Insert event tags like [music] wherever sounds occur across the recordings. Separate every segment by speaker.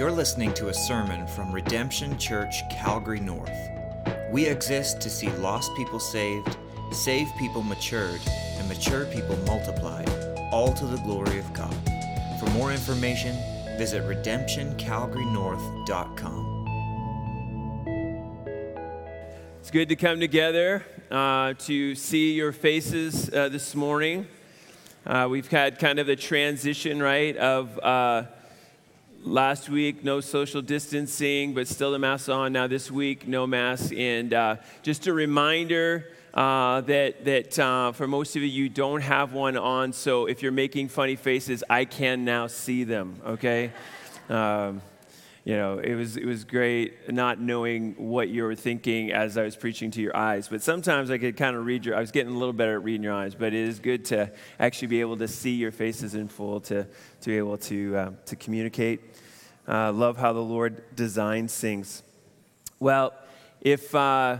Speaker 1: You're listening to a sermon from Redemption Church, Calgary North. We exist to see lost people saved, saved people matured, and mature people multiplied, all to the glory of God. For more information, visit redemptioncalgarynorth.com.
Speaker 2: It's good to come together uh, to see your faces uh, this morning. Uh, we've had kind of the transition, right, of uh, last week, no social distancing, but still the mask on. Now this week, no mask. And uh, just a reminder uh, that, that uh, for most of you, you don't have one on. So if you're making funny faces, I can now see them, okay? Um, you know, it was, it was great not knowing what you were thinking as I was preaching to your eyes. But sometimes I could kind of read your, I was getting a little better at reading your eyes, but it is good to actually be able to see your faces in full, to, to be able to, uh, to communicate. Uh, love how the Lord designs things. Well, if uh,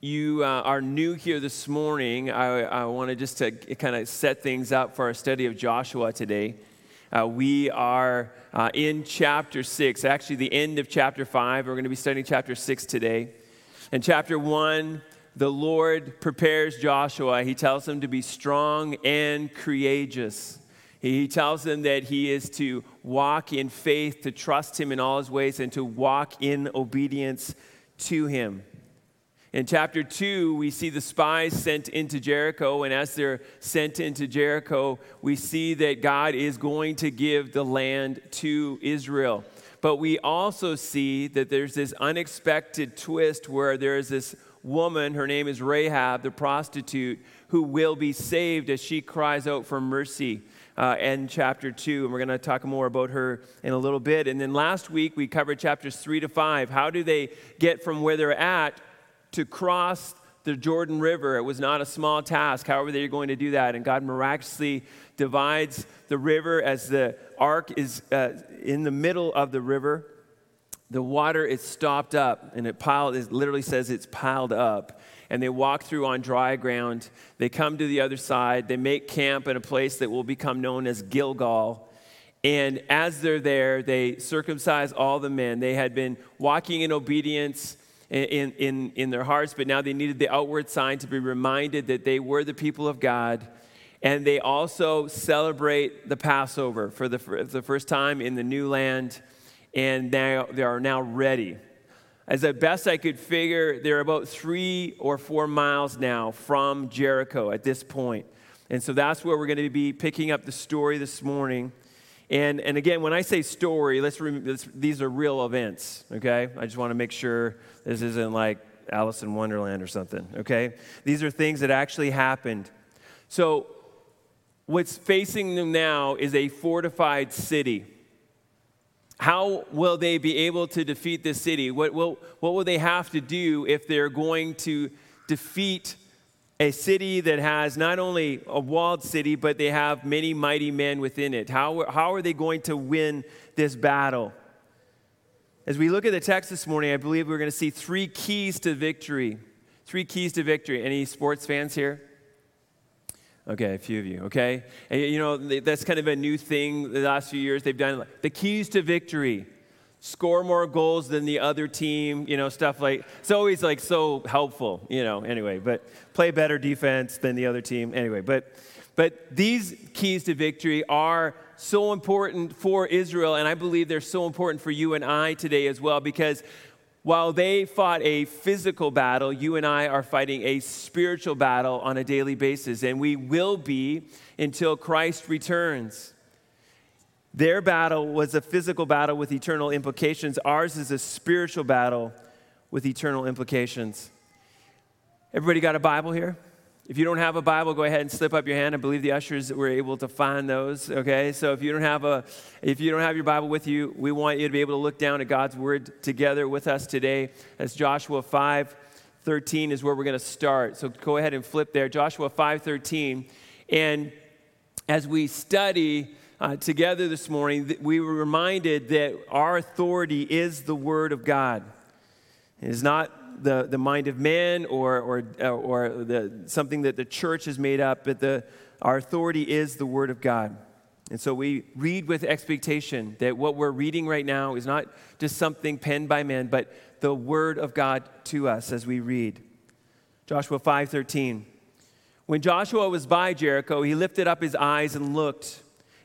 Speaker 2: you uh, are new here this morning, I, I wanted just to kind of set things up for our study of Joshua today. Uh, we are uh, in chapter 6, actually, the end of chapter 5. We're going to be studying chapter 6 today. In chapter 1, the Lord prepares Joshua. He tells him to be strong and courageous. He tells him that he is to walk in faith, to trust him in all his ways, and to walk in obedience to him. In chapter 2, we see the spies sent into Jericho, and as they're sent into Jericho, we see that God is going to give the land to Israel. But we also see that there's this unexpected twist where there is this woman, her name is Rahab, the prostitute, who will be saved as she cries out for mercy. Uh, in chapter 2, and we're going to talk more about her in a little bit. And then last week we covered chapters 3 to 5. How do they get from where they're at to cross the Jordan River. It was not a small task. However, they're going to do that. And God miraculously divides the river as the ark is uh, in the middle of the river. The water is stopped up, and it piled. It literally says it's piled up. And they walk through on dry ground. They come to the other side. They make camp in a place that will become known as Gilgal. And as they're there, they circumcise all the men. They had been walking in obedience in, in, in their hearts, but now they needed the outward sign to be reminded that they were the people of God. And they also celebrate the Passover for the, for the first time in the new land, and now they are now ready. As the best I could figure, they're about three or four miles now from Jericho at this point. And so that's where we're going to be picking up the story this morning. And, and again, when I say story, let's, let's, these are real events, okay? I just want to make sure this isn't like Alice in Wonderland or something, okay? These are things that actually happened. So, what's facing them now is a fortified city. How will they be able to defeat this city? What will, what will they have to do if they're going to defeat a city that has not only a walled city, but they have many mighty men within it. How, how are they going to win this battle? As we look at the text this morning, I believe we're going to see three keys to victory. Three keys to victory. Any sports fans here? Okay, a few of you, okay? And, you know, that's kind of a new thing the last few years they've done. The keys to victory score more goals than the other team, you know, stuff like it's always like so helpful, you know, anyway, but play better defense than the other team anyway, but but these keys to victory are so important for Israel and I believe they're so important for you and I today as well because while they fought a physical battle, you and I are fighting a spiritual battle on a daily basis and we will be until Christ returns. Their battle was a physical battle with eternal implications. Ours is a spiritual battle with eternal implications. Everybody got a Bible here? If you don't have a Bible, go ahead and slip up your hand. I believe the ushers were able to find those. Okay, so if you don't have a, if you don't have your Bible with you, we want you to be able to look down at God's Word together with us today. As Joshua 5, 13 is where we're going to start. So go ahead and flip there. Joshua 5, 13, and as we study uh, together this morning, we were reminded that our authority is the Word of God. It is not the, the mind of man or, or, uh, or the, something that the church has made up, but the, our authority is the Word of God. And so we read with expectation that what we're reading right now is not just something penned by men, but the word of God to us as we read. Joshua 5:13. When Joshua was by Jericho, he lifted up his eyes and looked,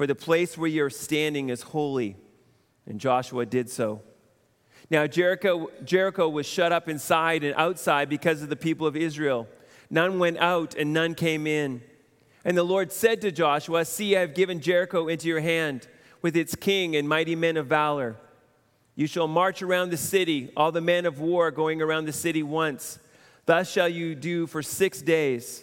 Speaker 2: for the place where you're standing is holy. And Joshua did so. Now, Jericho, Jericho was shut up inside and outside because of the people of Israel. None went out and none came in. And the Lord said to Joshua, See, I have given Jericho into your hand with its king and mighty men of valor. You shall march around the city, all the men of war going around the city once. Thus shall you do for six days.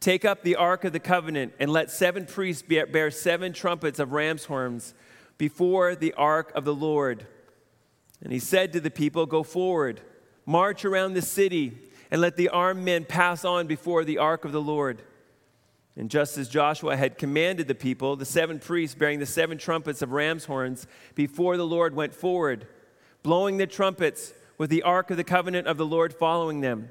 Speaker 2: Take up the ark of the covenant, and let seven priests bear seven trumpets of ram's horns before the ark of the Lord. And he said to the people, Go forward, march around the city, and let the armed men pass on before the ark of the Lord. And just as Joshua had commanded the people, the seven priests bearing the seven trumpets of ram's horns before the Lord went forward, blowing the trumpets with the ark of the covenant of the Lord following them.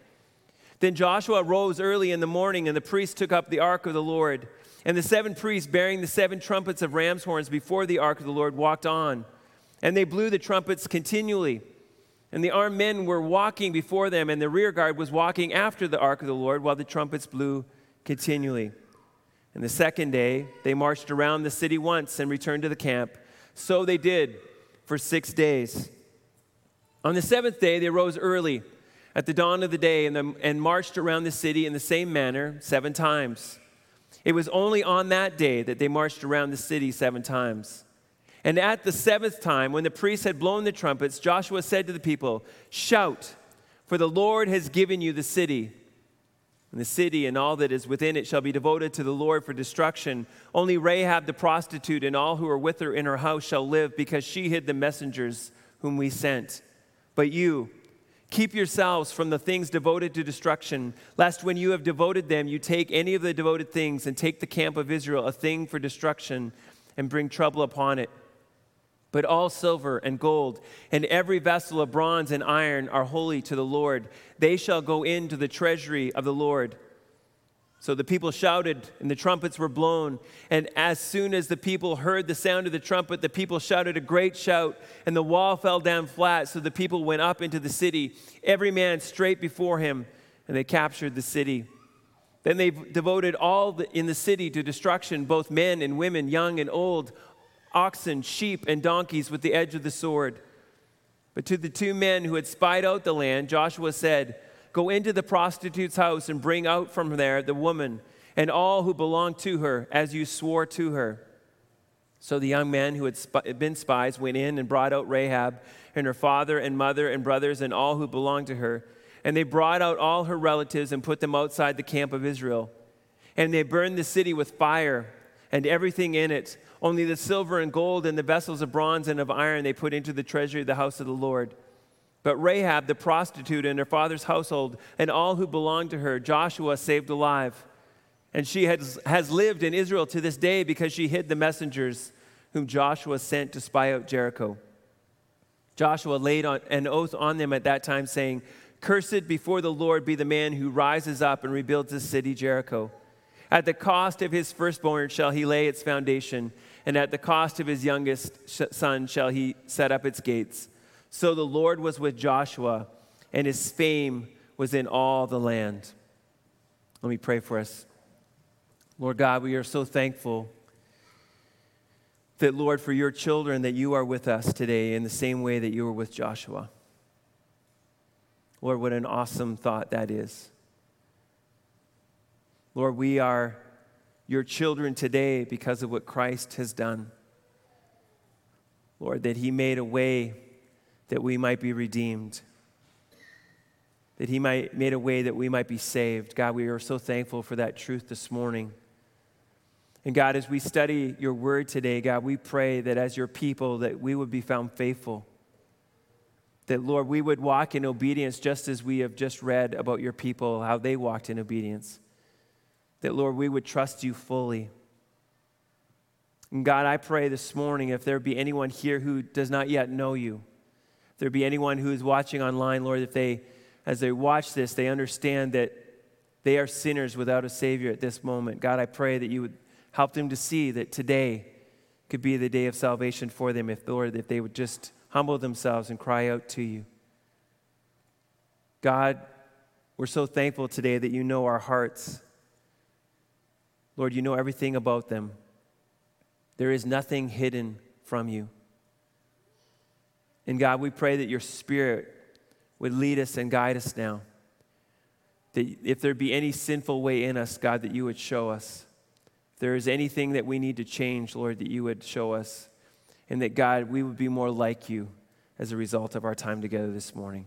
Speaker 2: Then Joshua rose early in the morning, and the priests took up the ark of the Lord. And the seven priests, bearing the seven trumpets of ram's horns before the ark of the Lord, walked on. And they blew the trumpets continually. And the armed men were walking before them, and the rear guard was walking after the ark of the Lord while the trumpets blew continually. And the second day, they marched around the city once and returned to the camp. So they did for six days. On the seventh day, they rose early at the dawn of the day and, the, and marched around the city in the same manner seven times. It was only on that day that they marched around the city seven times. And at the seventh time, when the priests had blown the trumpets, Joshua said to the people, Shout, for the Lord has given you the city. And the city and all that is within it shall be devoted to the Lord for destruction. Only Rahab the prostitute and all who are with her in her house shall live, because she hid the messengers whom we sent. But you, Keep yourselves from the things devoted to destruction, lest when you have devoted them, you take any of the devoted things and take the camp of Israel, a thing for destruction, and bring trouble upon it. But all silver and gold and every vessel of bronze and iron are holy to the Lord. They shall go into the treasury of the Lord. So the people shouted, and the trumpets were blown. And as soon as the people heard the sound of the trumpet, the people shouted a great shout, and the wall fell down flat. So the people went up into the city, every man straight before him, and they captured the city. Then they devoted all the, in the city to destruction, both men and women, young and old, oxen, sheep, and donkeys with the edge of the sword. But to the two men who had spied out the land, Joshua said, Go into the prostitute's house and bring out from there the woman and all who belong to her, as you swore to her. So the young men who had been spies went in and brought out Rahab and her father and mother and brothers and all who belonged to her. And they brought out all her relatives and put them outside the camp of Israel. And they burned the city with fire and everything in it. Only the silver and gold and the vessels of bronze and of iron they put into the treasury of the house of the Lord. But Rahab, the prostitute, and her father's household, and all who belonged to her, Joshua saved alive. And she has, has lived in Israel to this day because she hid the messengers whom Joshua sent to spy out Jericho. Joshua laid on, an oath on them at that time, saying, Cursed before the Lord be the man who rises up and rebuilds the city Jericho. At the cost of his firstborn shall he lay its foundation, and at the cost of his youngest son shall he set up its gates. So the Lord was with Joshua, and his fame was in all the land. Let me pray for us. Lord God, we are so thankful that, Lord, for your children, that you are with us today in the same way that you were with Joshua. Lord, what an awesome thought that is. Lord, we are your children today because of what Christ has done. Lord, that he made a way that we might be redeemed, that he might made a way that we might be saved. God, we are so thankful for that truth this morning. And God, as we study your word today, God, we pray that as your people that we would be found faithful. That Lord, we would walk in obedience just as we have just read about your people, how they walked in obedience. That Lord, we would trust you fully. And God, I pray this morning if there be anyone here who does not yet know you, there be anyone who is watching online, Lord, if they, as they watch this, they understand that they are sinners without a Savior at this moment, God, I pray that you would Help them to see that today could be the day of salvation for them if, Lord, if they would just humble themselves and cry out to you. God, we're so thankful today that you know our hearts. Lord, you know everything about them. There is nothing hidden from you. And God, we pray that your Spirit would lead us and guide us now. That if there be any sinful way in us, God, that you would show us If there is anything that we need to change, Lord, that you would show us. And that, God, we would be more like you as a result of our time together this morning.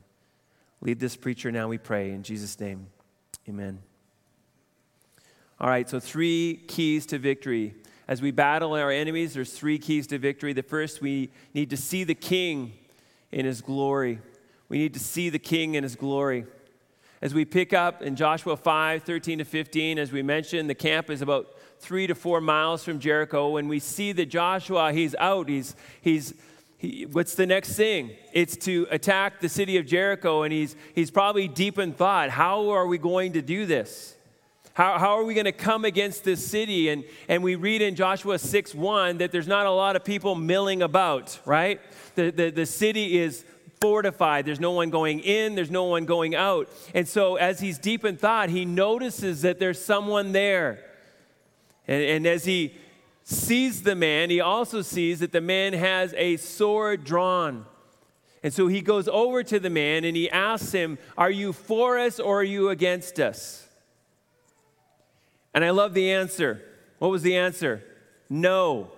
Speaker 2: Lead this preacher now, we pray. In Jesus' name, amen. All right, so three keys to victory. As we battle our enemies, there's three keys to victory. The first, we need to see the king in his glory. We need to see the king in his glory. As we pick up in Joshua 5 13 to 15, as we mentioned, the camp is about three to four miles from Jericho, and we see that Joshua, he's out. He's, he's, he, what's the next thing? It's to attack the city of Jericho, and he's, he's probably deep in thought. How are we going to do this? How, how are we going to come against this city? And, and we read in Joshua 6 1 that there's not a lot of people milling about, right? The, the, the city is fortified. There's no one going in, there's no one going out. And so, as he's deep in thought, he notices that there's someone there. And, and as he sees the man, he also sees that the man has a sword drawn. And so he goes over to the man and he asks him, Are you for us or are you against us? And I love the answer. What was the answer? No.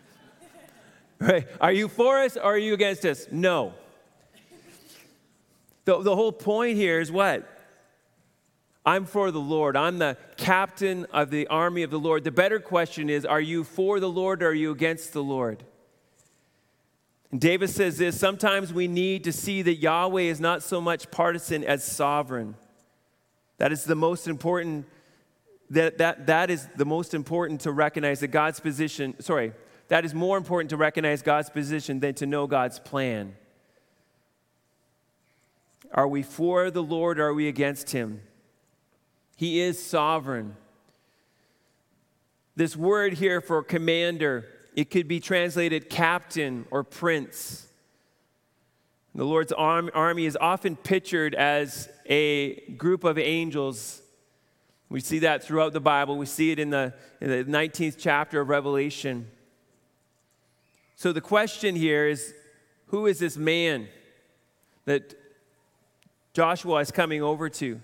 Speaker 2: [laughs] right? Are you for us or are you against us? No. The, the whole point here is what? I'm for the Lord. I'm the captain of the army of the Lord. The better question is are you for the Lord or are you against the Lord? And Davis says this sometimes we need to see that Yahweh is not so much partisan as sovereign. That is the most important. That, that, that is the most important to recognize that God's position, sorry, that is more important to recognize God's position than to know God's plan. Are we for the Lord or are we against him? He is sovereign. This word here for commander, it could be translated captain or prince. The Lord's army is often pictured as a group of angels. We see that throughout the Bible. We see it in the, in the 19th chapter of Revelation. So the question here is who is this man that Joshua is coming over to?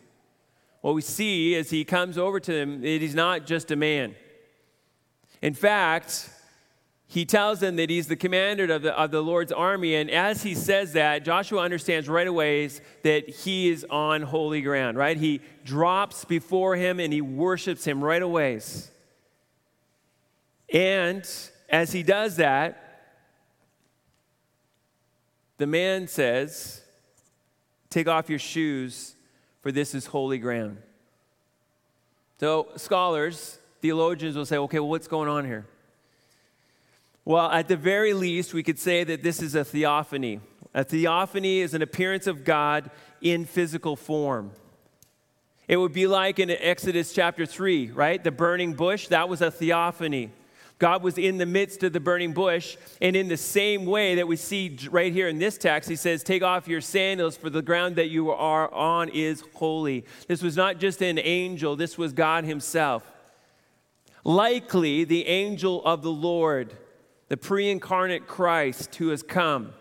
Speaker 2: what we see as he comes over to them, that he's not just a man. In fact, he tells them that he's the commander of the, of the Lord's army. And as he says that, Joshua understands right away that he is on holy ground, right? He drops before him and he worships him right away. And as he does that, the man says, Take off your shoes for this is holy ground. So, scholars, theologians will say, okay, well, what's going on here? Well, at the very least, we could say that this is a theophany. A theophany is an appearance of God in physical form. It would be like in Exodus chapter 3, right? The burning bush, that was a theophany. God was in the midst of the burning bush. And in the same way that we see right here in this text, he says, Take off your sandals, for the ground that you are on is holy. This was not just an angel, this was God himself. Likely the angel of the Lord, the pre incarnate Christ who has come.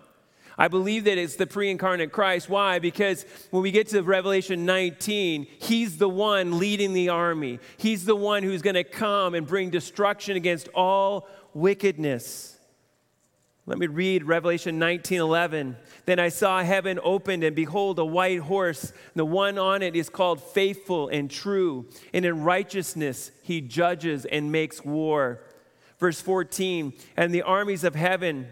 Speaker 2: I believe that it's the pre incarnate Christ. Why? Because when we get to Revelation 19, he's the one leading the army. He's the one who's going to come and bring destruction against all wickedness. Let me read Revelation 19 11. Then I saw heaven opened, and behold, a white horse. The one on it is called Faithful and True, and in righteousness he judges and makes war. Verse 14, and the armies of heaven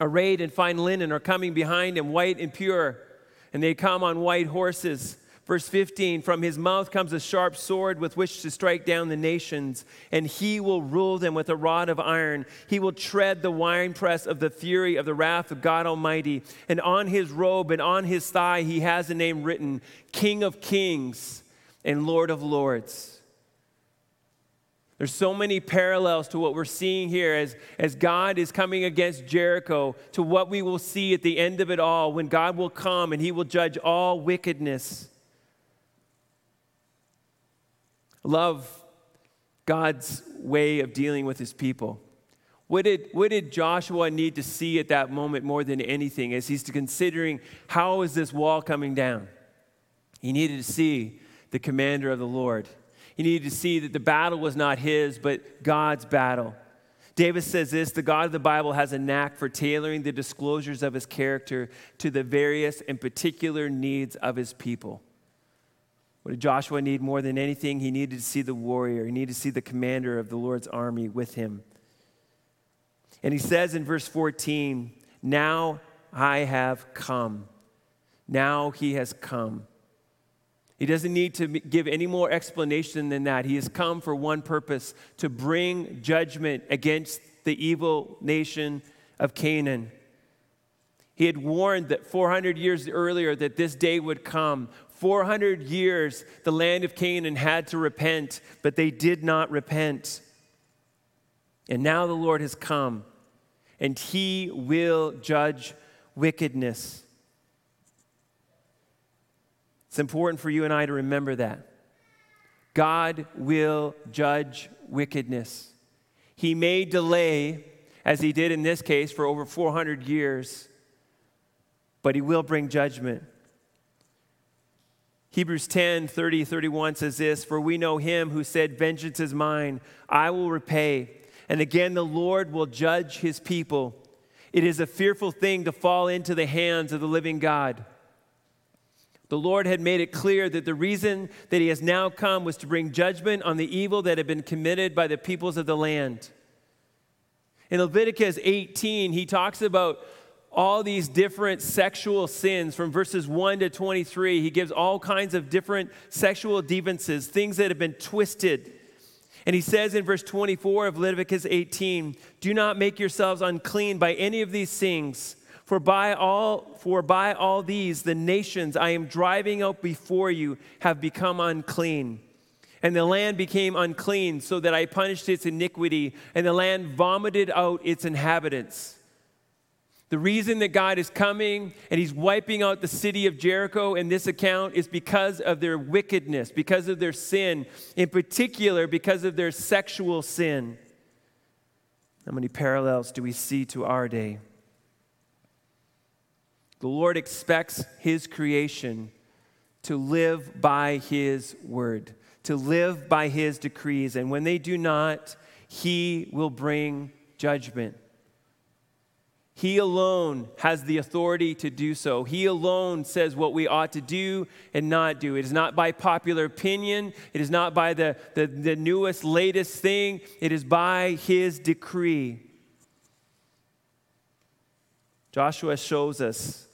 Speaker 2: arrayed in fine linen, are coming behind him, white and pure, and they come on white horses. Verse 15 From his mouth comes a sharp sword with which to strike down the nations, and he will rule them with a rod of iron. He will tread the winepress of the fury of the wrath of God Almighty. And on his robe and on his thigh he has a name written King of Kings and Lord of Lords. There's so many parallels to what we're seeing here as, as God is coming against Jericho, to what we will see at the end of it all when God will come and he will judge all wickedness. Love God's way of dealing with his people. What did, what did Joshua need to see at that moment more than anything as he's considering how is this wall coming down? He needed to see the commander of the Lord. He needed to see that the battle was not his, but God's battle. Davis says this the God of the Bible has a knack for tailoring the disclosures of his character to the various and particular needs of his people. What did Joshua need more than anything? He needed to see the warrior, he needed to see the commander of the Lord's army with him. And he says in verse 14, Now I have come. Now he has come. He doesn't need to give any more explanation than that. He has come for one purpose to bring judgment against the evil nation of Canaan. He had warned that 400 years earlier that this day would come. 400 years the land of Canaan had to repent, but they did not repent. And now the Lord has come, and he will judge wickedness. It's important for you and I to remember that. God will judge wickedness. He may delay, as he did in this case, for over 400 years, but he will bring judgment. Hebrews 10 30, 31 says this For we know him who said, Vengeance is mine, I will repay. And again, the Lord will judge his people. It is a fearful thing to fall into the hands of the living God. The Lord had made it clear that the reason that he has now come was to bring judgment on the evil that had been committed by the peoples of the land. In Leviticus 18, he talks about all these different sexual sins from verses 1 to 23. He gives all kinds of different sexual deviances, things that have been twisted. And he says in verse 24 of Leviticus 18, Do not make yourselves unclean by any of these things for by all for by all these the nations I am driving out before you have become unclean. And the land became unclean, so that I punished its iniquity, and the land vomited out its inhabitants. The reason that God is coming and He's wiping out the city of Jericho in this account is because of their wickedness, because of their sin, in particular, because of their sexual sin. How many parallels do we see to our day? The Lord expects His creation to live by His word, to live by His decrees. And when they do not, He will bring judgment. He alone has the authority to do so. He alone says what we ought to do and not do. It is not by popular opinion, it is not by the, the, the newest, latest thing, it is by His decree. Joshua shows us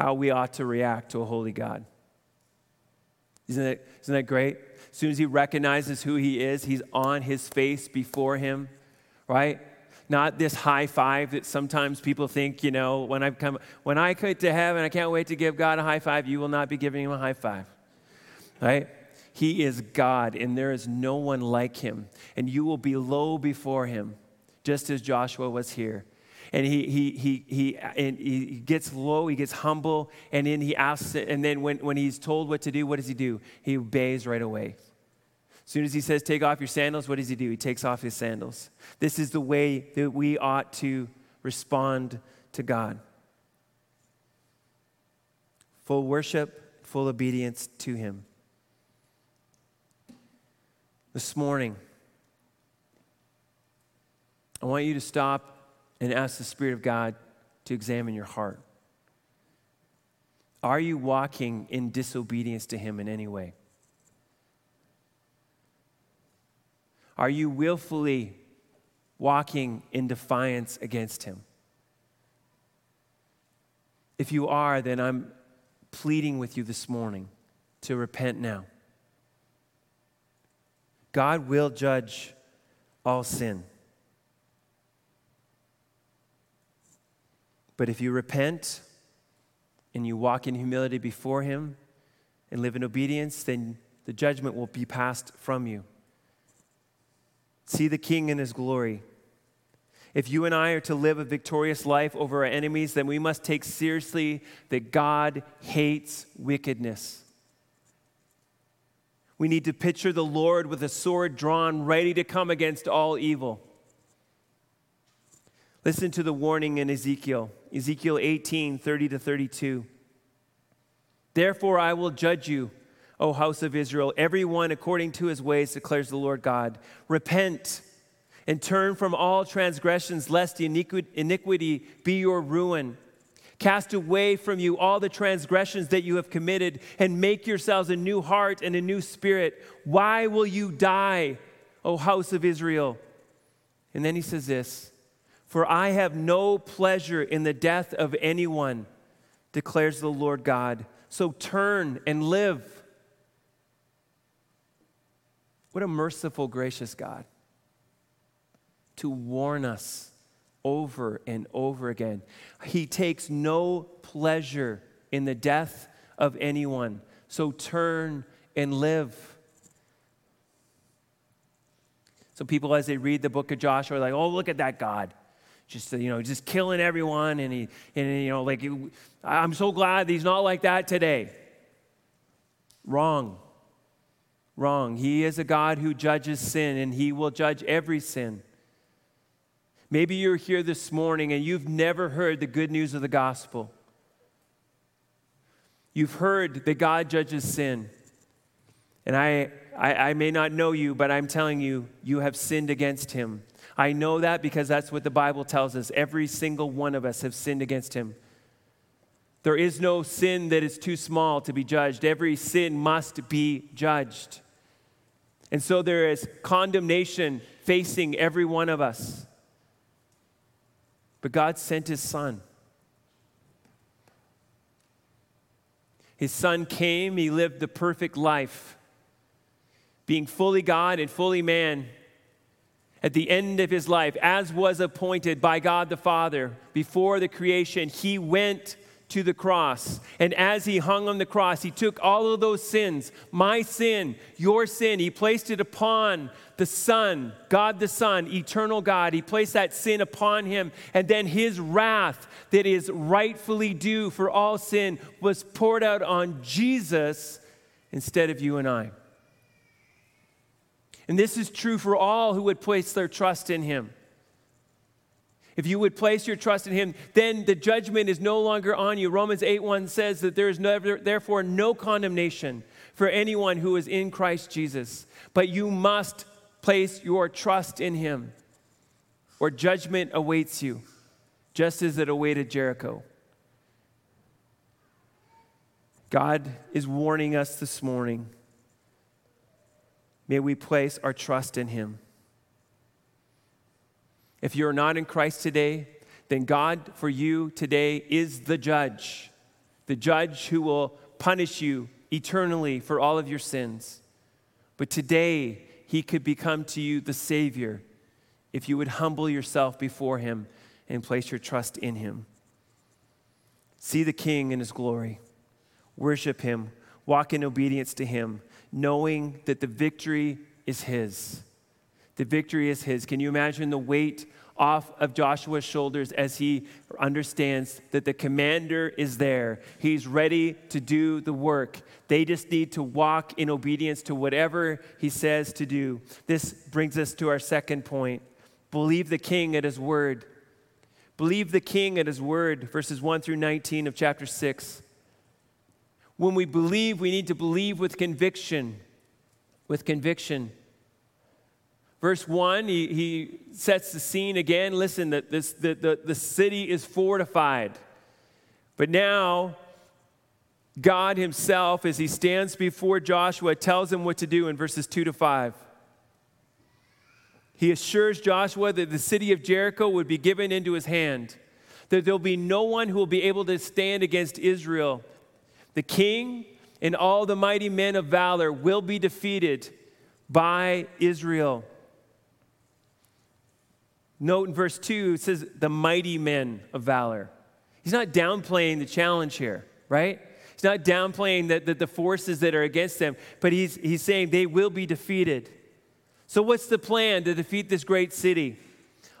Speaker 2: how we ought to react to a holy God. Isn't that, isn't that great? As soon as he recognizes who he is, he's on his face before him, right? not this high five that sometimes people think, you know, when I come, when I get to heaven, I can't wait to give God a high five. You will not be giving him a high five, right? He is God, and there is no one like him. And you will be low before him, just as Joshua was here. And he, he, he, he, and he gets low, he gets humble, and then he asks, and then when, when he's told what to do, what does he do? He obeys right away. As soon as he says, Take off your sandals, what does he do? He takes off his sandals. This is the way that we ought to respond to God full worship, full obedience to him. This morning, I want you to stop and ask the Spirit of God to examine your heart. Are you walking in disobedience to Him in any way? Are you willfully walking in defiance against Him? If you are, then I'm pleading with you this morning to repent now. God will judge all sin. But if you repent and you walk in humility before Him and live in obedience, then the judgment will be passed from you see the King in his glory. If you and I are to live a victorious life over our enemies, then we must take seriously that God hates wickedness. We need to picture the Lord with a sword drawn, ready to come against all evil. Listen to the warning in Ezekiel, Ezekiel 18 30 to 32. Therefore, I will judge you O house of Israel, everyone according to his ways, declares the Lord God. Repent and turn from all transgressions, lest iniquity be your ruin. Cast away from you all the transgressions that you have committed, and make yourselves a new heart and a new spirit. Why will you die, O house of Israel? And then he says this For I have no pleasure in the death of anyone, declares the Lord God. So turn and live. What a merciful, gracious God to warn us over and over again. He takes no pleasure in the death of anyone. So turn and live. So people, as they read the book of Joshua, are like, "Oh, look at that God, just you know, just killing everyone." And he, and you know, like, I'm so glad he's not like that today. Wrong. Wrong. He is a God who judges sin, and He will judge every sin. Maybe you're here this morning and you've never heard the good news of the gospel. You've heard that God judges sin. And I, I, I, may not know you, but I'm telling you, you have sinned against him. I know that because that's what the Bible tells us. Every single one of us have sinned against him. There is no sin that is too small to be judged. Every sin must be judged. And so there is condemnation facing every one of us. But God sent his son. His son came, he lived the perfect life, being fully God and fully man. At the end of his life, as was appointed by God the Father before the creation, he went to the cross. And as he hung on the cross, he took all of those sins, my sin, your sin, he placed it upon the Son, God the Son, eternal God. He placed that sin upon him. And then his wrath that is rightfully due for all sin was poured out on Jesus instead of you and I. And this is true for all who would place their trust in him. If you would place your trust in him, then the judgment is no longer on you. Romans 8 1 says that there is never, therefore no condemnation for anyone who is in Christ Jesus. But you must place your trust in him, or judgment awaits you, just as it awaited Jericho. God is warning us this morning. May we place our trust in him. If you're not in Christ today, then God for you today is the judge, the judge who will punish you eternally for all of your sins. But today, he could become to you the Savior if you would humble yourself before him and place your trust in him. See the king in his glory, worship him, walk in obedience to him, knowing that the victory is his. The victory is his. Can you imagine the weight off of Joshua's shoulders as he understands that the commander is there? He's ready to do the work. They just need to walk in obedience to whatever he says to do. This brings us to our second point believe the king at his word. Believe the king at his word, verses 1 through 19 of chapter 6. When we believe, we need to believe with conviction. With conviction. Verse 1, he, he sets the scene again. Listen, that this, the, the, the city is fortified. But now, God Himself, as He stands before Joshua, tells him what to do in verses 2 to 5. He assures Joshua that the city of Jericho would be given into his hand, that there'll be no one who will be able to stand against Israel. The king and all the mighty men of valor will be defeated by Israel. Note in verse 2, it says, the mighty men of valor. He's not downplaying the challenge here, right? He's not downplaying the, the, the forces that are against them, but he's, he's saying they will be defeated. So, what's the plan to defeat this great city?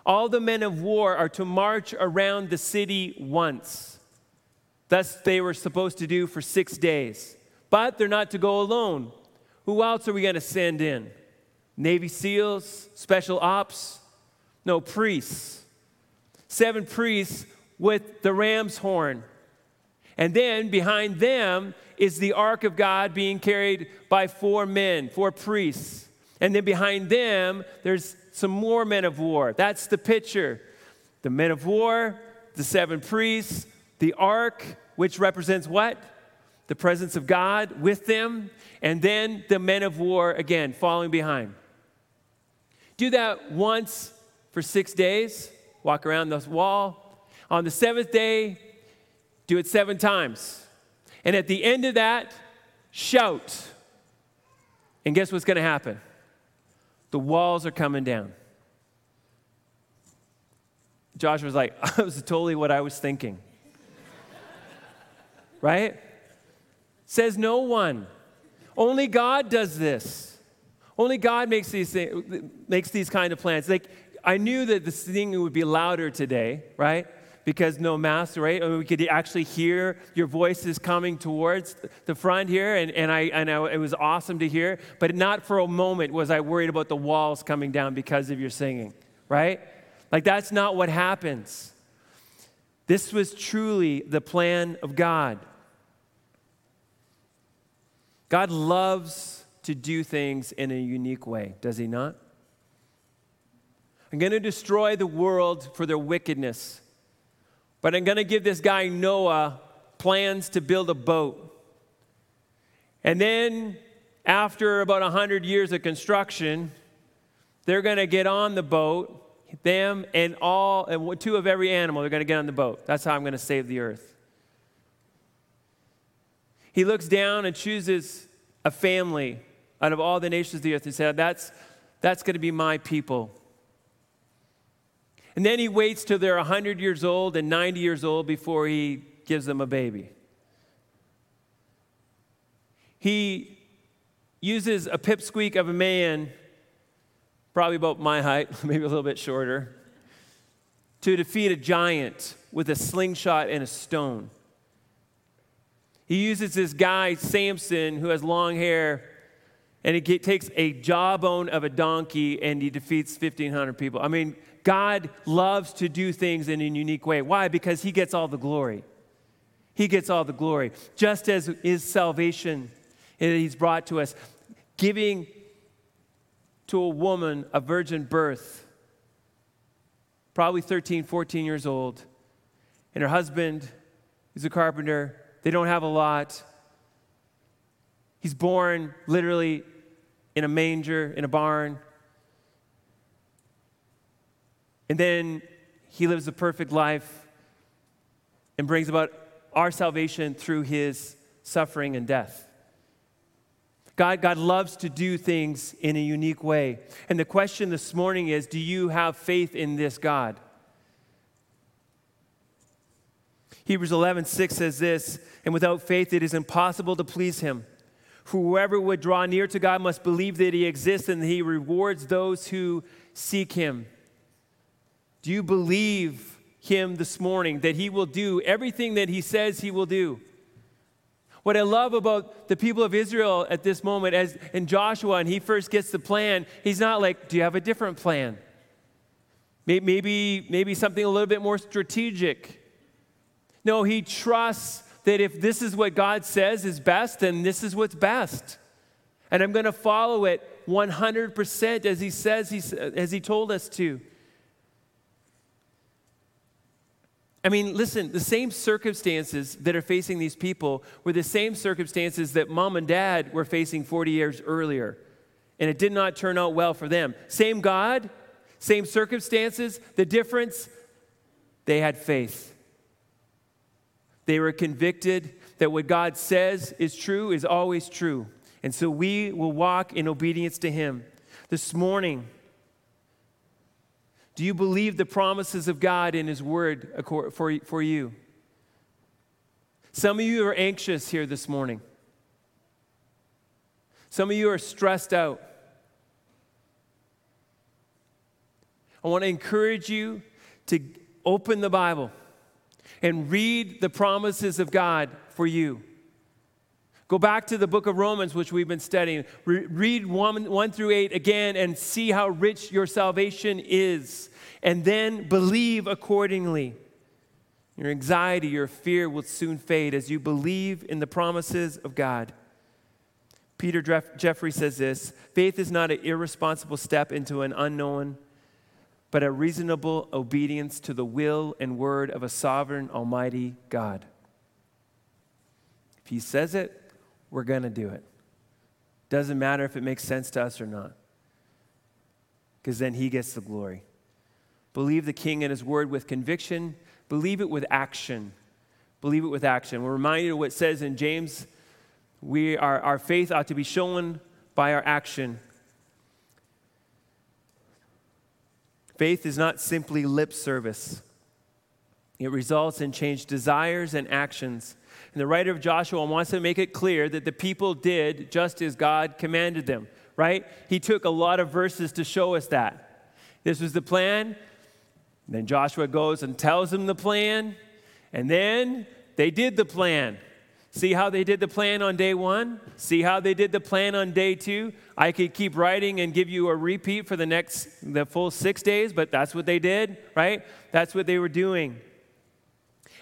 Speaker 2: All the men of war are to march around the city once. Thus, they were supposed to do for six days. But they're not to go alone. Who else are we going to send in? Navy SEALs, special ops? No, priests. Seven priests with the ram's horn. And then behind them is the ark of God being carried by four men, four priests. And then behind them, there's some more men of war. That's the picture. The men of war, the seven priests, the ark, which represents what? The presence of God with them. And then the men of war again, following behind. Do that once for six days, walk around the wall. On the seventh day, do it seven times. And at the end of that, shout. And guess what's going to happen? The walls are coming down. Joshua was like, [laughs] that was totally what I was thinking. Right? Says no one. Only God does this. Only God makes these, things, makes these kind of plans. Like I knew that the singing would be louder today, right? Because no mask, right? I mean, we could actually hear your voices coming towards the front here, and, and, I, and I, it was awesome to hear. But not for a moment was I worried about the walls coming down because of your singing, right? Like, that's not what happens. This was truly the plan of God. God loves to do things in a unique way, does He not? I'm going to destroy the world for their wickedness. But I'm going to give this guy Noah plans to build a boat. And then, after about 100 years of construction, they're going to get on the boat, them and all, and two of every animal, they're going to get on the boat. That's how I'm going to save the earth. He looks down and chooses a family out of all the nations of the earth and said, That's, that's going to be my people. And then he waits till they're 100 years old and 90 years old before he gives them a baby. He uses a pipsqueak of a man, probably about my height, [laughs] maybe a little bit shorter, to defeat a giant with a slingshot and a stone. He uses this guy, Samson, who has long hair, and he takes a jawbone of a donkey and he defeats 1,500 people. I mean, God loves to do things in a unique way. Why? Because He gets all the glory. He gets all the glory. Just as is salvation that He's brought to us, giving to a woman a virgin birth, probably 13, 14 years old, and her husband is a carpenter. They don't have a lot. He's born literally in a manger, in a barn. And then he lives a perfect life and brings about our salvation through his suffering and death. God, God loves to do things in a unique way. And the question this morning is do you have faith in this God? Hebrews 11, 6 says this, and without faith it is impossible to please him. Whoever would draw near to God must believe that he exists and that he rewards those who seek him. Do you believe him this morning that he will do everything that he says he will do? What I love about the people of Israel at this moment, as in Joshua, and he first gets the plan, he's not like, Do you have a different plan? Maybe, maybe something a little bit more strategic. No, he trusts that if this is what God says is best, then this is what's best. And I'm going to follow it 100% as he says, he, uh, as he told us to. I mean, listen, the same circumstances that are facing these people were the same circumstances that mom and dad were facing 40 years earlier. And it did not turn out well for them. Same God, same circumstances. The difference, they had faith. They were convicted that what God says is true is always true. And so we will walk in obedience to Him. This morning, do you believe the promises of God in His Word for, you? Some of you are anxious here this morning. Some of you are stressed out. I want to encourage you to open the Bible and read the promises of God for you. Go back to the book of Romans, which we've been studying. Re- read 1, 1 through 8 again and see how rich your salvation is and then believe accordingly. Your anxiety, your fear will soon fade as you believe in the promises of God. Peter Jeff- Jeffrey says this faith is not an irresponsible step into an unknown, but a reasonable obedience to the will and word of a sovereign, almighty God. If he says it, we're going to do it. Doesn't matter if it makes sense to us or not, because then he gets the glory. Believe the king and his word with conviction. Believe it with action. Believe it with action. We're reminded of what it says in James we, our, our faith ought to be shown by our action. Faith is not simply lip service, it results in changed desires and actions. And the writer of Joshua wants to make it clear that the people did just as God commanded them, right? He took a lot of verses to show us that. This was the plan. Then Joshua goes and tells them the plan, and then they did the plan. See how they did the plan on day one? See how they did the plan on day two? I could keep writing and give you a repeat for the next, the full six days, but that's what they did, right? That's what they were doing.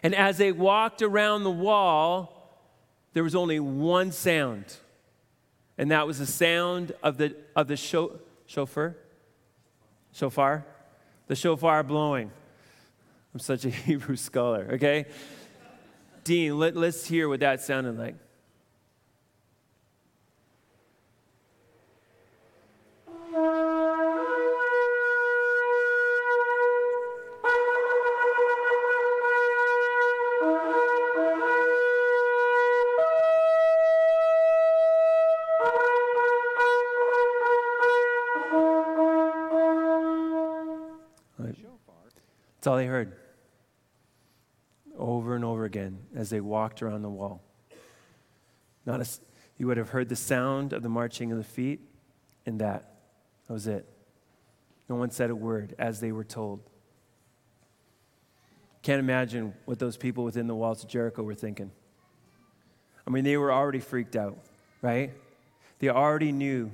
Speaker 2: And as they walked around the wall, there was only one sound, and that was the sound of the, of the sho- chauffeur, shofar, the shofar blowing. I'm such a [laughs] Hebrew scholar, okay? Dean, let, let's hear what that sounded like. That's all they heard. over as they walked around the wall. Not a, you would have heard the sound of the marching of the feet, and that. That was it. No one said a word as they were told. Can't imagine what those people within the walls of Jericho were thinking. I mean, they were already freaked out, right? They already knew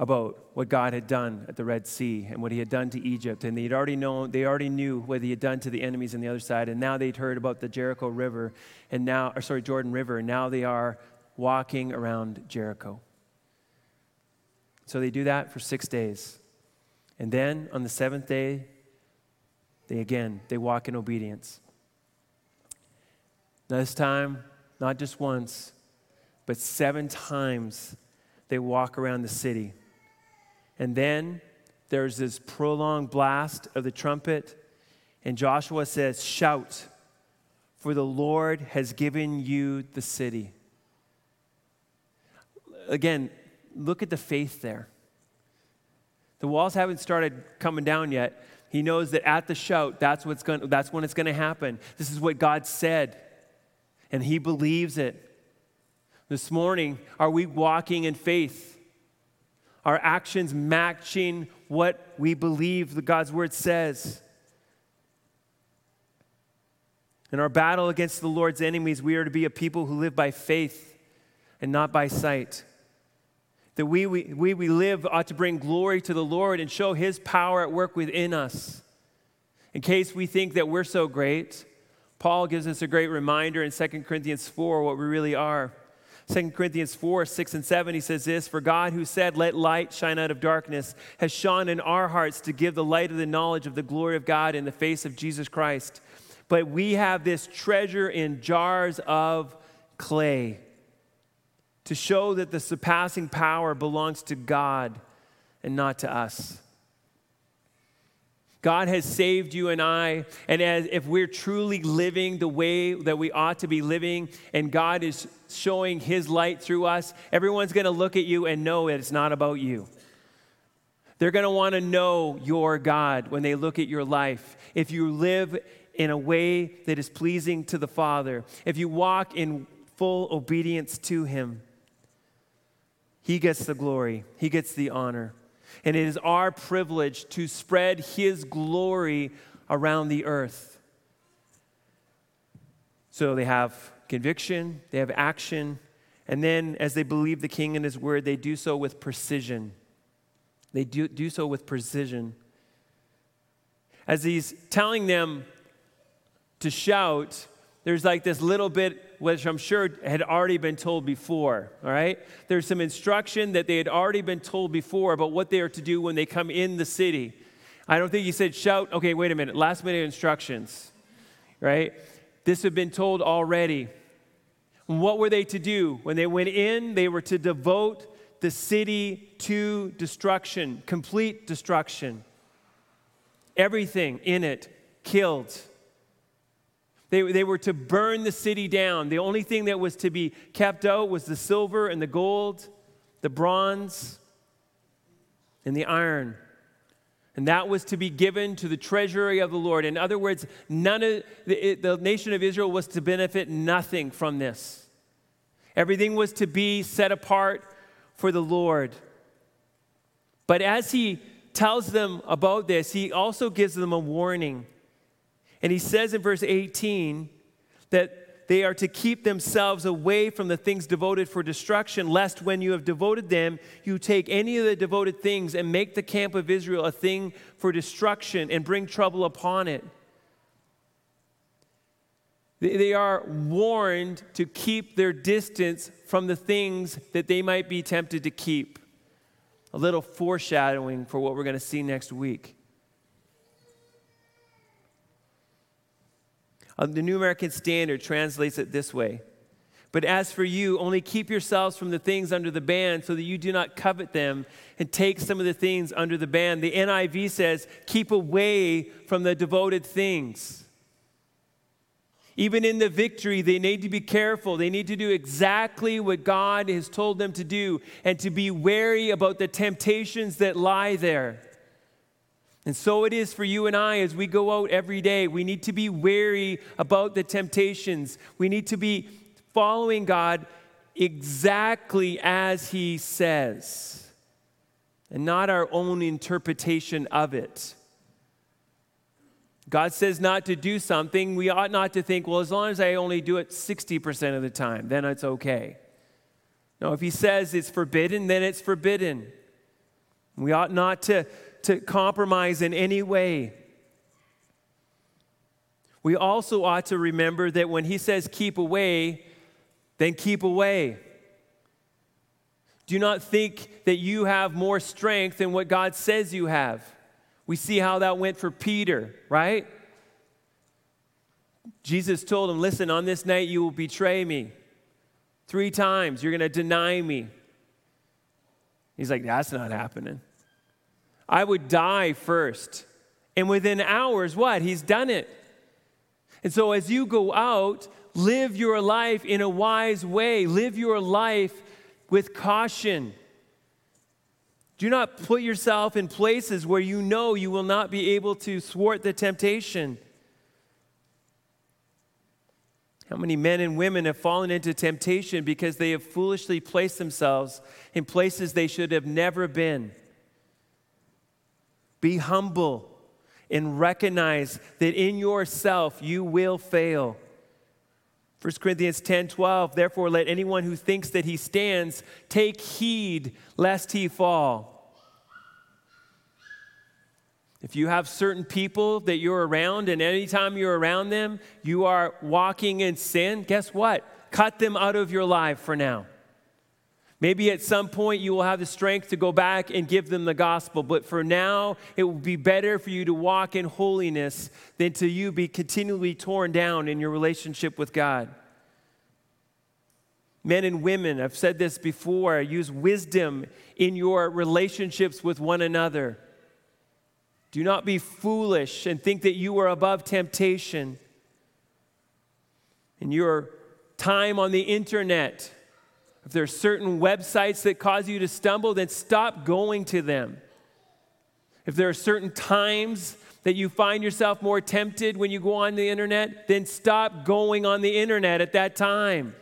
Speaker 2: about what God had done at the Red Sea and what he had done to Egypt. And they'd already known, they already knew what he had done to the enemies on the other side. And now they'd heard about the Jericho River and now, or sorry, Jordan River, and now they are walking around Jericho. So they do that for six days. And then on the seventh day, they again, they walk in obedience. Now this time, not just once, but seven times they walk around the city. And then there's this prolonged blast of the trumpet, and Joshua says, Shout, for the Lord has given you the city. again, look at the faith there. The walls haven't started coming down yet. He knows that at the shout, that's, what's going, that's when it's going to happen. This is what God said, and he believes it. This morning, are we walking in faith? Are actions matching what we believe the God's word says? In our battle against the Lord's enemies, we are to be a people who live by faith and not by sight. That we, we, we, we live ought to bring glory to the Lord and show His power at work within us. In case we think that we're so great, Paul gives us a great reminder in 2 Corinthians 4 what we really are. 2 Corinthians 4, 6, and 7, he says this For God, who said, Let light shine out of darkness, has shone in our hearts to give the light of the knowledge of the glory of God in the face of Jesus Christ. But we have this treasure in jars of clay to show that the surpassing power belongs to God and not to us. God has saved you and I, and as if we're truly living the way that we ought to be living, and God is showing His light through us, everyone's going to look at you and know that it's not about you. They're going to want to know your God when they look at your life. If you live in a way that is pleasing to the Father, if you walk in full obedience to Him, he gets the glory, He gets the honor. And it is our privilege to spread His glory around the earth. So they have conviction, they have action, and then as they believe the King and His word, they do so with precision. They do, do so with precision. As He's telling them to shout, there's like this little bit which I'm sure had already been told before, all right? There's some instruction that they had already been told before about what they are to do when they come in the city. I don't think he said shout, okay, wait a minute, last minute instructions, right? This had been told already. what were they to do? When they went in, they were to devote the city to destruction, complete destruction. Everything in it killed. They, they were to burn the city down. The only thing that was to be kept out was the silver and the gold, the bronze, and the iron. And that was to be given to the treasury of the Lord. In other words, none of the, the nation of Israel was to benefit nothing from this. Everything was to be set apart for the Lord. But as he tells them about this, he also gives them a warning. And he says in verse 18 that they are to keep themselves away from the things devoted for destruction, lest when you have devoted them, you take any of the devoted things and make the camp of Israel a thing for destruction and bring trouble upon it. They are warned to keep their distance from the things that they might be tempted to keep. A little foreshadowing for what we're going to see next week. Uh, the New American Standard translates it this way But as for you, only keep yourselves from the things under the ban so that you do not covet them and take some of the things under the ban. The NIV says, keep away from the devoted things. Even in the victory, they need to be careful. They need to do exactly what God has told them to do and to be wary about the temptations that lie there. And so it is for you and I as we go out every day. We need to be wary about the temptations. We need to be following God exactly as He says and not our own interpretation of it. God says not to do something, we ought not to think, well, as long as I only do it 60% of the time, then it's okay. No, if He says it's forbidden, then it's forbidden. We ought not to to compromise in any way. We also ought to remember that when he says keep away, then keep away. Do not think that you have more strength than what God says you have. We see how that went for Peter, right? Jesus told him, Listen, on this night you will betray me. Three times you're going to deny me. He's like, That's not happening. I would die first. And within hours, what? He's done it. And so as you go out, live your life in a wise way. Live your life with caution. Do not put yourself in places where you know you will not be able to thwart the temptation. How many men and women have fallen into temptation because they have foolishly placed themselves in places they should have never been? Be humble and recognize that in yourself you will fail. 1 Corinthians 10 12, therefore let anyone who thinks that he stands take heed lest he fall. If you have certain people that you're around, and anytime you're around them, you are walking in sin, guess what? Cut them out of your life for now. Maybe at some point you will have the strength to go back and give them the gospel, but for now, it will be better for you to walk in holiness than to you be continually torn down in your relationship with God. Men and women, I've said this before, use wisdom in your relationships with one another. Do not be foolish and think that you are above temptation. In your time on the internet, if there are certain websites that cause you to stumble, then stop going to them. If there are certain times that you find yourself more tempted when you go on the internet, then stop going on the internet at that time.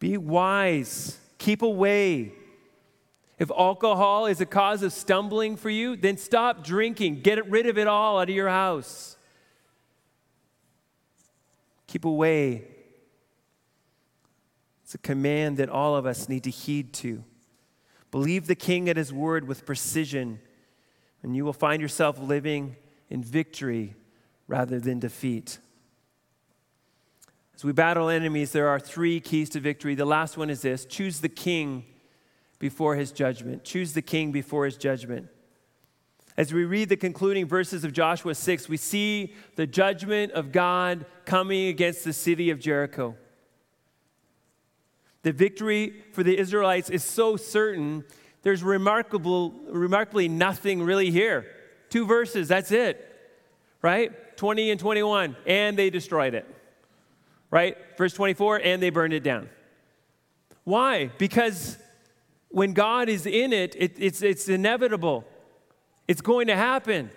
Speaker 2: Be wise, keep away. If alcohol is a cause of stumbling for you, then stop drinking. Get rid of it all out of your house. Keep away it's a command that all of us need to heed to. Believe the king at his word with precision, and you will find yourself living in victory rather than defeat. As we battle enemies, there are three keys to victory. The last one is this choose the king before his judgment. Choose the king before his judgment. As we read the concluding verses of Joshua 6, we see the judgment of God coming against the city of Jericho. The victory for the Israelites is so certain, there's remarkable, remarkably nothing really here. Two verses, that's it, right? 20 and 21, and they destroyed it, right? Verse 24, and they burned it down. Why? Because when God is in it, it it's, it's inevitable. It's going to happen.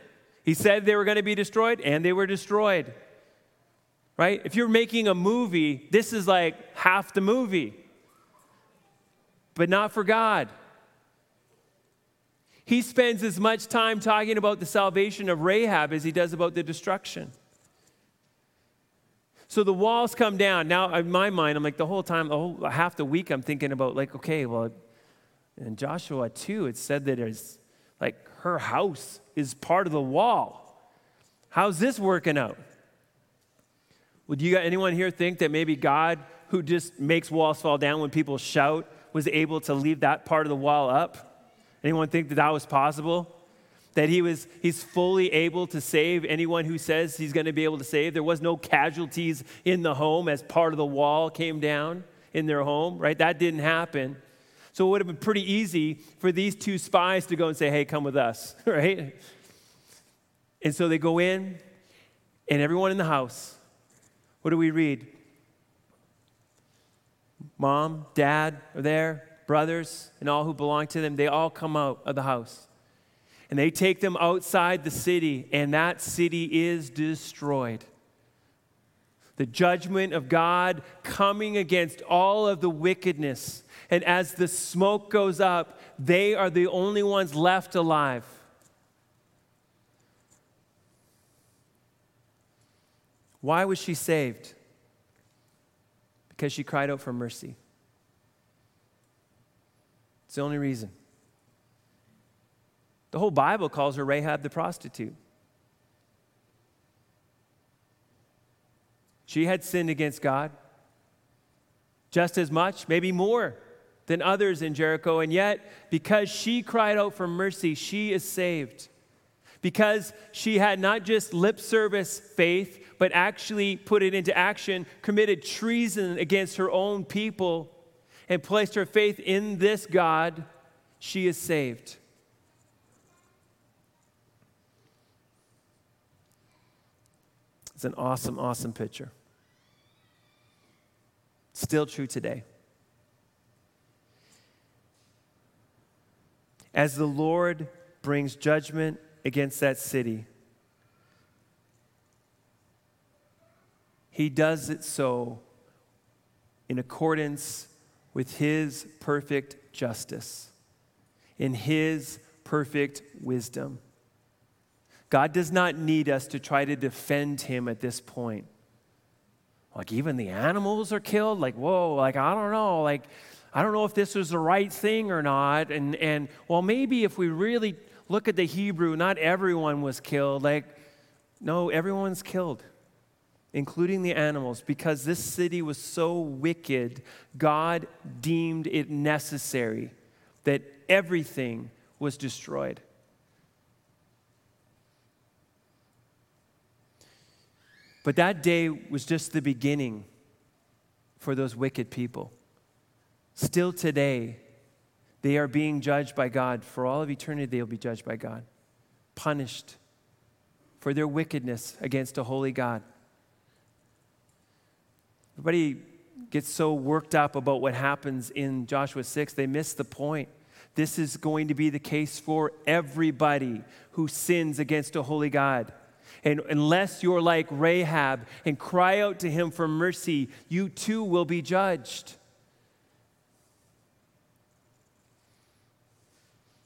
Speaker 2: He said they were going to be destroyed, and they were destroyed. Right? If you're making a movie, this is like half the movie but not for God. He spends as much time talking about the salvation of Rahab as he does about the destruction. So the walls come down. Now, in my mind, I'm like the whole time, the whole half the week, I'm thinking about like, okay, well, in Joshua 2, it said that it's like her house is part of the wall. How's this working out? Would you got anyone here think that maybe God, who just makes walls fall down when people shout, was able to leave that part of the wall up? Anyone think that that was possible? That he was he's fully able to save anyone who says he's going to be able to save. There was no casualties in the home as part of the wall came down in their home, right? That didn't happen. So it would have been pretty easy for these two spies to go and say, "Hey, come with us," [laughs] right? And so they go in, and everyone in the house, what do we read? Mom, dad are there, brothers, and all who belong to them. They all come out of the house. And they take them outside the city, and that city is destroyed. The judgment of God coming against all of the wickedness. And as the smoke goes up, they are the only ones left alive. Why was she saved? Because she cried out for mercy. It's the only reason. The whole Bible calls her Rahab the prostitute. She had sinned against God just as much, maybe more than others in Jericho, and yet, because she cried out for mercy, she is saved. Because she had not just lip service faith, but actually put it into action, committed treason against her own people, and placed her faith in this God, she is saved. It's an awesome, awesome picture. Still true today. As the Lord brings judgment against that city, He does it so in accordance with His perfect justice, in His perfect wisdom. God does not need us to try to defend Him at this point. Like, even the animals are killed? Like, whoa, like, I don't know. Like, I don't know if this was the right thing or not. And, and well, maybe if we really look at the Hebrew, not everyone was killed. Like, no, everyone's killed including the animals, because this city was so wicked, God deemed it necessary that everything was destroyed. But that day was just the beginning for those wicked people. Still today, they are being judged by God. For all of eternity, they will be judged by God, punished for their wickedness against a holy God. Everybody gets so worked up about what happens in Joshua 6, they miss the point. This is going to be the case for everybody who sins against a holy God. And unless you're like Rahab and cry out to him for mercy, you too will be judged.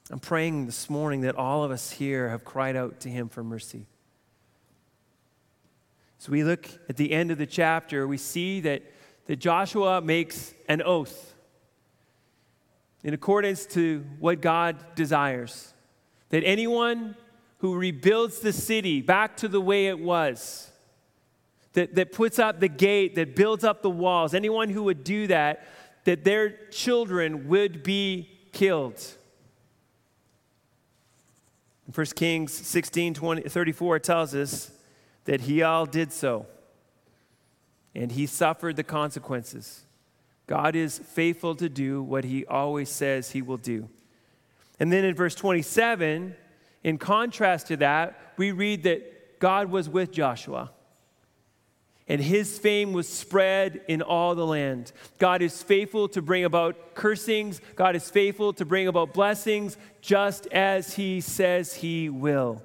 Speaker 2: I'm praying this morning that all of us here have cried out to him for mercy. So we look at the end of the chapter, we see that, that Joshua makes an oath in accordance to what God desires. That anyone who rebuilds the city back to the way it was, that, that puts up the gate, that builds up the walls, anyone who would do that, that their children would be killed. In 1 Kings 16 20, 34 tells us that Hiel did so, and he suffered the consequences. God is faithful to do what he always says he will do. And then in verse 27, in contrast to that, we read that God was with Joshua. And his fame was spread in all the land. God is faithful to bring about cursings. God is faithful to bring about blessings, just as he says he will.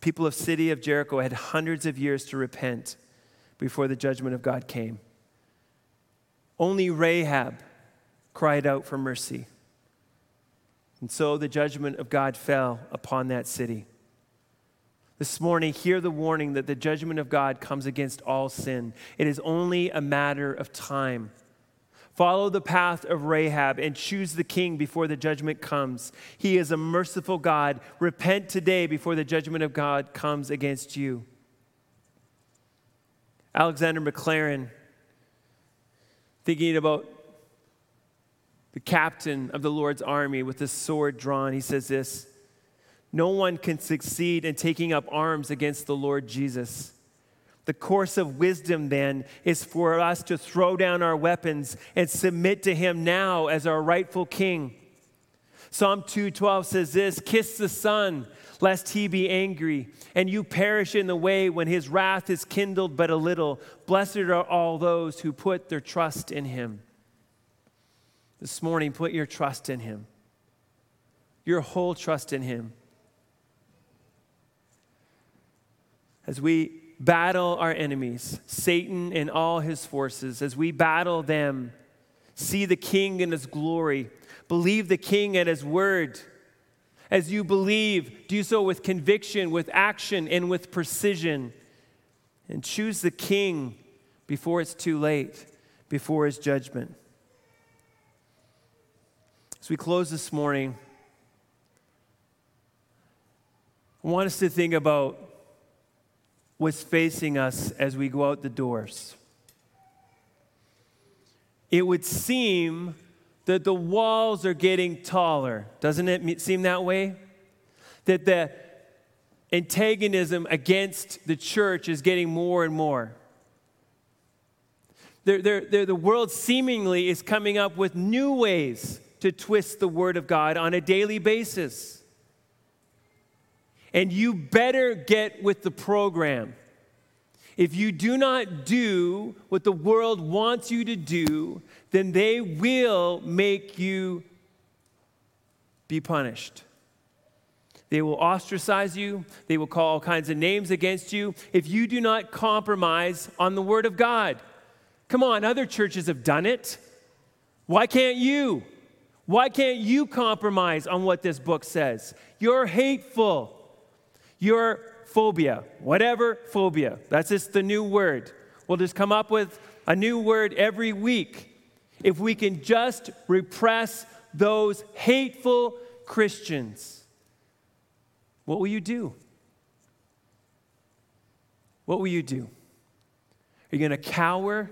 Speaker 2: People of city of Jericho had hundreds of years to repent before the judgment of God came. Only Rahab cried out for mercy. And so the judgment of God fell upon that city. This morning, hear the warning that the judgment of God comes against all sin. It is only a matter of time. Follow the path of Rahab and choose the king before the judgment comes. He is a merciful God. Repent today before the judgment of God comes against you. Alexander Maclaren, thinking about the captain of the Lord's army with his sword drawn, he says this No one can succeed in taking up arms against the Lord Jesus. The course of wisdom then is for us to throw down our weapons and submit to him now as our rightful king. Psalm 2:12 says this, "Kiss the son lest he be angry, and you perish in the way when his wrath is kindled but a little. Blessed are all those who put their trust in him." This morning put your trust in him. Your whole trust in him. As we battle our enemies, Satan and all his forces, as we battle them, see the King in his glory, believe the King and his word. As you believe, do so with conviction, with action, and with precision. And choose the King before it's too late, before his judgment. As we close this morning, I want us to think about was facing us as we go out the doors. It would seem that the walls are getting taller. Doesn't it seem that way? That the antagonism against the church is getting more and more. They're, they're, they're, the world seemingly is coming up with new ways to twist the Word of God on a daily basis and you better get with the program. If you do not do what the world wants you to do, then they will make you be punished. They will ostracize you. They will call all kinds of names against you if you do not compromise on the Word of God. Come on, other churches have done it. Why can't you? Why can't you compromise on what this book says? You're hateful. You're phobia, whatever phobia. That's just the new word. We'll just come up with a new word every week. If we can just repress those hateful Christians, what will you do? What will you do? Are you going to cower?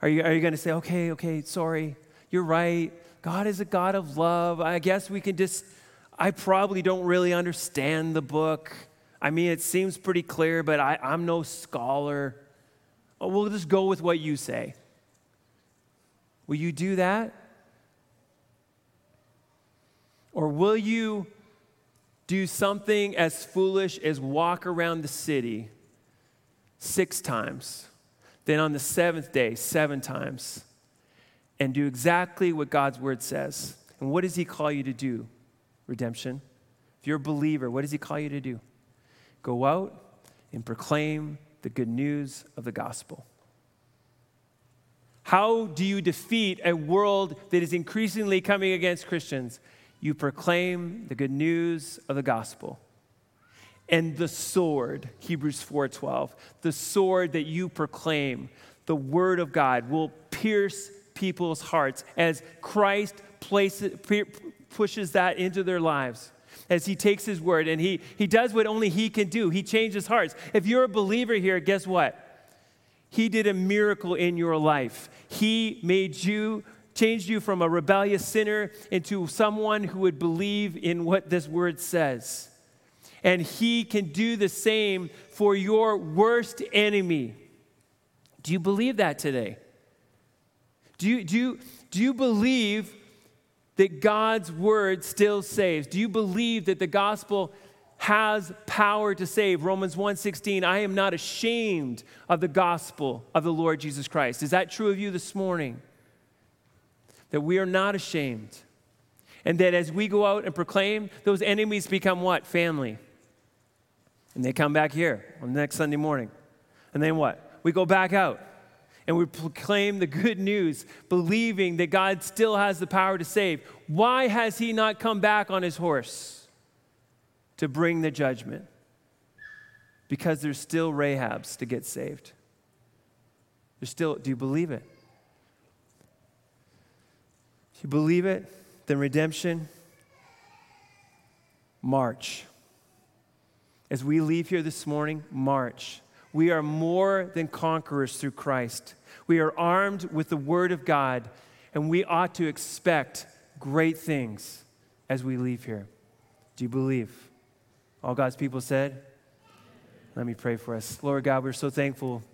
Speaker 2: Are you, are you going to say, okay, okay, sorry, you're right. God is a God of love. I guess we can just, I probably don't really understand the book. I mean, it seems pretty clear, but I, I'm no scholar. Oh, we'll just go with what you say. Will you do that? Or will you do something as foolish as walk around the city six times, then on the seventh day, seven times, and do exactly what God's word says? And what does He call you to do? Redemption. If you're a believer, what does He call you to do? Go out and proclaim the good news of the gospel. How do you defeat a world that is increasingly coming against Christians? you proclaim the good news of the gospel. And the sword, Hebrews 4:12, the sword that you proclaim, the word of God will pierce people's hearts as Christ places, pushes that into their lives as he takes his word and he, he does what only he can do. He changes hearts. If you're a believer here, guess what? He did a miracle in your life. He made you changed you from a rebellious sinner into someone who would believe in what this word says. And He can do the same for your worst enemy. Do you believe that today? Do you, do you, do you believe that God's word still saves? Do you believe that the gospel has power to save? Romans 1:16, I am not ashamed of the gospel of the Lord Jesus Christ. Is that true of you this morning? that we are not ashamed. And that as we go out and proclaim, those enemies become what? Family. And they come back here on the next Sunday morning. And then what? We go back out and we proclaim the good news, believing that God still has the power to save. Why has he not come back on his horse to bring the judgment? Because there's still Rahabs to get saved. There's still, do you believe it? If you believe it, then redemption, march. As we leave here this morning, march. We are more than conquerors through Christ. We are armed with the Word of God, and we ought to expect great things as we leave here. Do you believe? All God's people said? Let me pray for us. Lord God, we're so thankful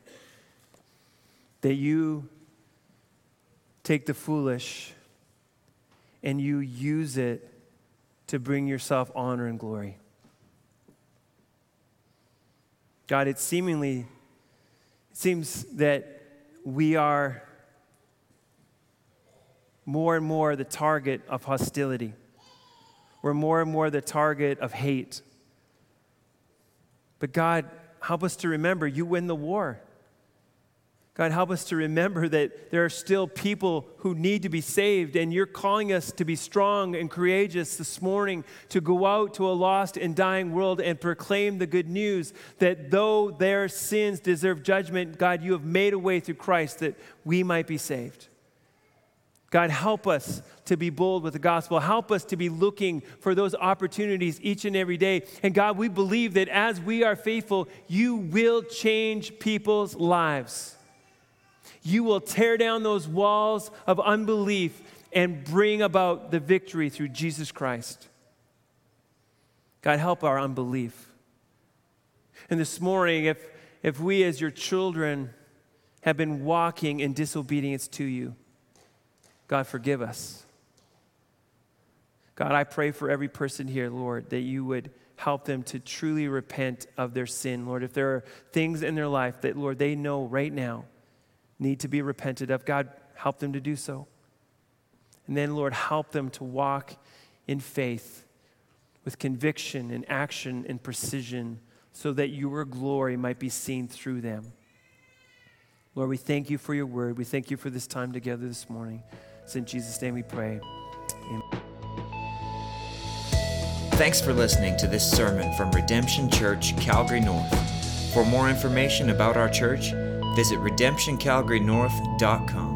Speaker 2: that you take the foolish and you use it to bring yourself honor and glory. God, it seemingly it seems that we are more and more the target of hostility. We're more and more the target of hate. But God, help us to remember you win the war. God, help us to remember that there are still people who need to be saved, and you're calling us to be strong and courageous this morning to go out to a lost and dying world and proclaim the good news that though their sins deserve judgment, God, you have made a way through Christ that we might be saved. God, help us to be bold with the gospel. Help us to be looking for those opportunities each and every day. And God, we believe that as we are faithful, you will change people's lives you will tear down those walls of unbelief and bring about the victory through Jesus Christ. God, help our unbelief. And this morning, if, if we as your children have been walking in disobedience to you, God, forgive us. God, I pray for every person here, Lord, that you would help them to truly repent of their sin, Lord. If there are things in their life that, Lord, they know right now need to be repented of, God, help them to do so. And then, Lord, help them to walk in faith with conviction and action and precision so that your glory might be seen through them. Lord, we thank you for your word. We thank you for this time together this morning. It's in Jesus' name we pray. Amen.
Speaker 1: Thanks for listening to this sermon from Redemption Church, Calgary North. For more information about our church, visit redemptioncalgarynorth.com.